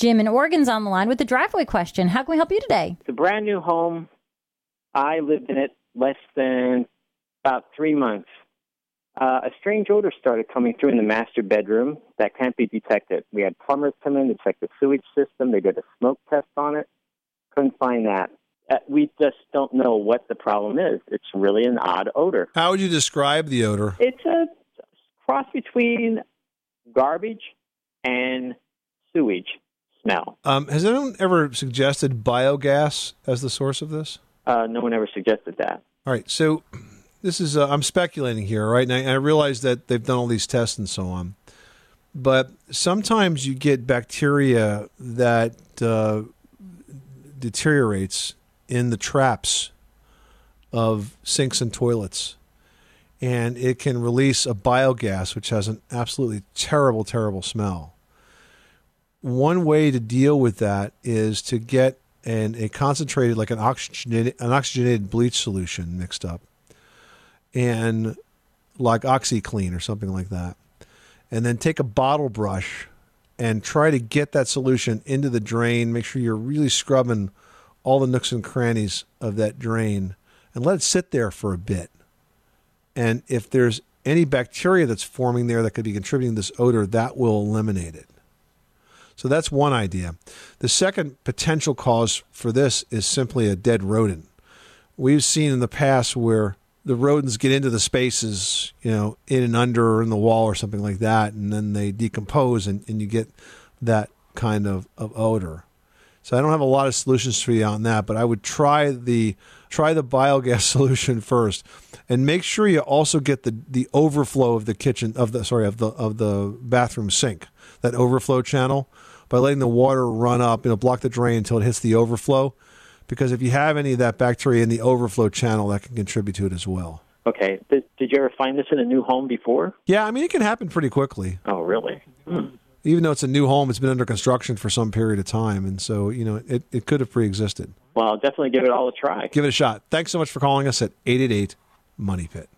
Jim in Oregon's on the line with the driveway question. How can we help you today? It's a brand new home. I lived in it less than about three months. Uh, a strange odor started coming through in the master bedroom that can't be detected. We had plumbers come in to check the sewage system. They did a smoke test on it. Couldn't find that. Uh, we just don't know what the problem is. It's really an odd odor. How would you describe the odor? It's a cross between garbage and sewage Um, has anyone ever suggested biogas as the source of this? Uh, no one ever suggested that. All right, so this is uh, I'm speculating here, right? And I, I realize that they've done all these tests and so on, but sometimes you get bacteria that uh, deteriorates in the traps of sinks and toilets. And it can release a biogas, which has an absolutely terrible, terrible smell. One way to deal with that is to get an, a concentrated, like an oxygenated, an oxygenated bleach solution mixed up, and like OxiClean or something like that. And then take a bottle brush and try to get that solution into the drain. Make sure you're really scrubbing all the nooks and crannies of that drain and let it sit there for a bit. And if there's any bacteria that's forming there that could be contributing to this odor, that will eliminate it. So that's one idea. The second potential cause for this is simply a dead rodent. We've seen in the past where the rodents get into the spaces, you know, in and under or in the wall or something like that, and then they decompose and, and you get that kind of, of odor. So I don't have a lot of solutions for you on that, but I would try the try the biogas solution first, and make sure you also get the, the overflow of the kitchen of the sorry of the of the bathroom sink that overflow channel by letting the water run up, you know, block the drain until it hits the overflow. Because if you have any of that bacteria in the overflow channel, that can contribute to it as well. Okay. Did, did you ever find this in a new home before? Yeah, I mean it can happen pretty quickly. Oh, really? Hmm even though it's a new home, it's been under construction for some period of time, and so you know it, it could have pre-existed. Well, I'll definitely give it all a try. Give it a shot. Thanks so much for calling us at eight eight eight Money Pit.